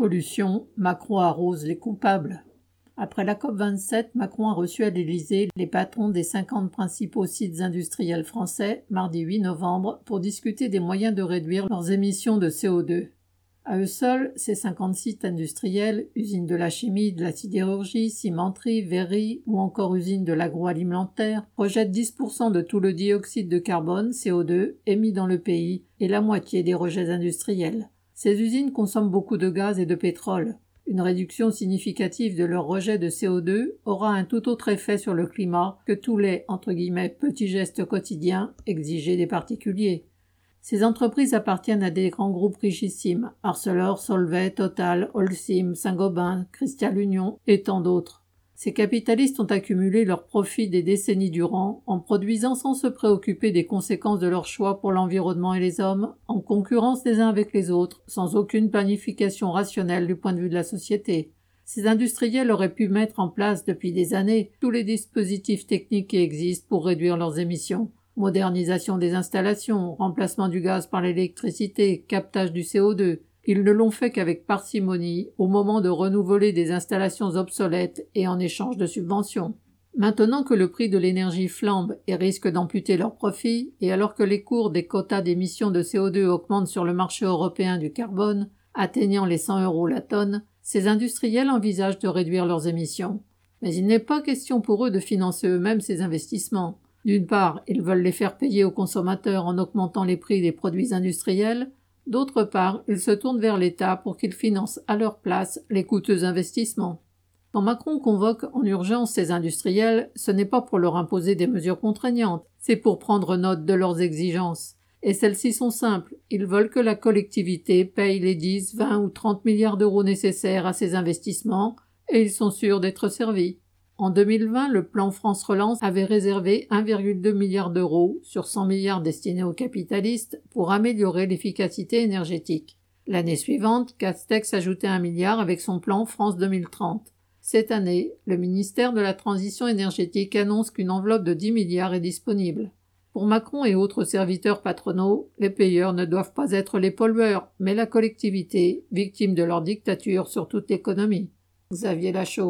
pollution, Macron arrose les coupables. Après la COP27, Macron a reçu à l'Élysée les patrons des 50 principaux sites industriels français mardi 8 novembre pour discuter des moyens de réduire leurs émissions de CO2. À eux seuls, ces 50 sites industriels, usines de la chimie, de la sidérurgie, cimenterie, verrerie ou encore usines de l'agroalimentaire, rejettent 10% de tout le dioxyde de carbone, CO2, émis dans le pays et la moitié des rejets industriels. Ces usines consomment beaucoup de gaz et de pétrole. Une réduction significative de leur rejet de CO2 aura un tout autre effet sur le climat que tous les entre guillemets, petits gestes quotidiens exigés des particuliers. Ces entreprises appartiennent à des grands groupes richissimes Arcelor, Solvay, Total, Holcim, Saint-Gobain, Christian Union et tant d'autres. Ces capitalistes ont accumulé leurs profits des décennies durant en produisant sans se préoccuper des conséquences de leurs choix pour l'environnement et les hommes, en concurrence les uns avec les autres, sans aucune planification rationnelle du point de vue de la société. Ces industriels auraient pu mettre en place depuis des années tous les dispositifs techniques qui existent pour réduire leurs émissions. Modernisation des installations, remplacement du gaz par l'électricité, captage du CO2, ils ne l'ont fait qu'avec parcimonie au moment de renouveler des installations obsolètes et en échange de subventions. Maintenant que le prix de l'énergie flambe et risque d'amputer leurs profits, et alors que les cours des quotas d'émissions de CO2 augmentent sur le marché européen du carbone, atteignant les 100 euros la tonne, ces industriels envisagent de réduire leurs émissions. Mais il n'est pas question pour eux de financer eux-mêmes ces investissements. D'une part, ils veulent les faire payer aux consommateurs en augmentant les prix des produits industriels, D'autre part, ils se tournent vers l'État pour qu'il finance à leur place les coûteux investissements. Quand Macron convoque en urgence ces industriels, ce n'est pas pour leur imposer des mesures contraignantes, c'est pour prendre note de leurs exigences. Et celles-ci sont simples. Ils veulent que la collectivité paye les 10, 20 ou 30 milliards d'euros nécessaires à ces investissements, et ils sont sûrs d'être servis. En 2020, le plan France Relance avait réservé 1,2 milliard d'euros sur 100 milliards destinés aux capitalistes pour améliorer l'efficacité énergétique. L'année suivante, Castex ajoutait un milliard avec son plan France 2030. Cette année, le ministère de la Transition énergétique annonce qu'une enveloppe de 10 milliards est disponible. Pour Macron et autres serviteurs patronaux, les payeurs ne doivent pas être les pollueurs, mais la collectivité, victime de leur dictature sur toute l'économie. Xavier Lachaud.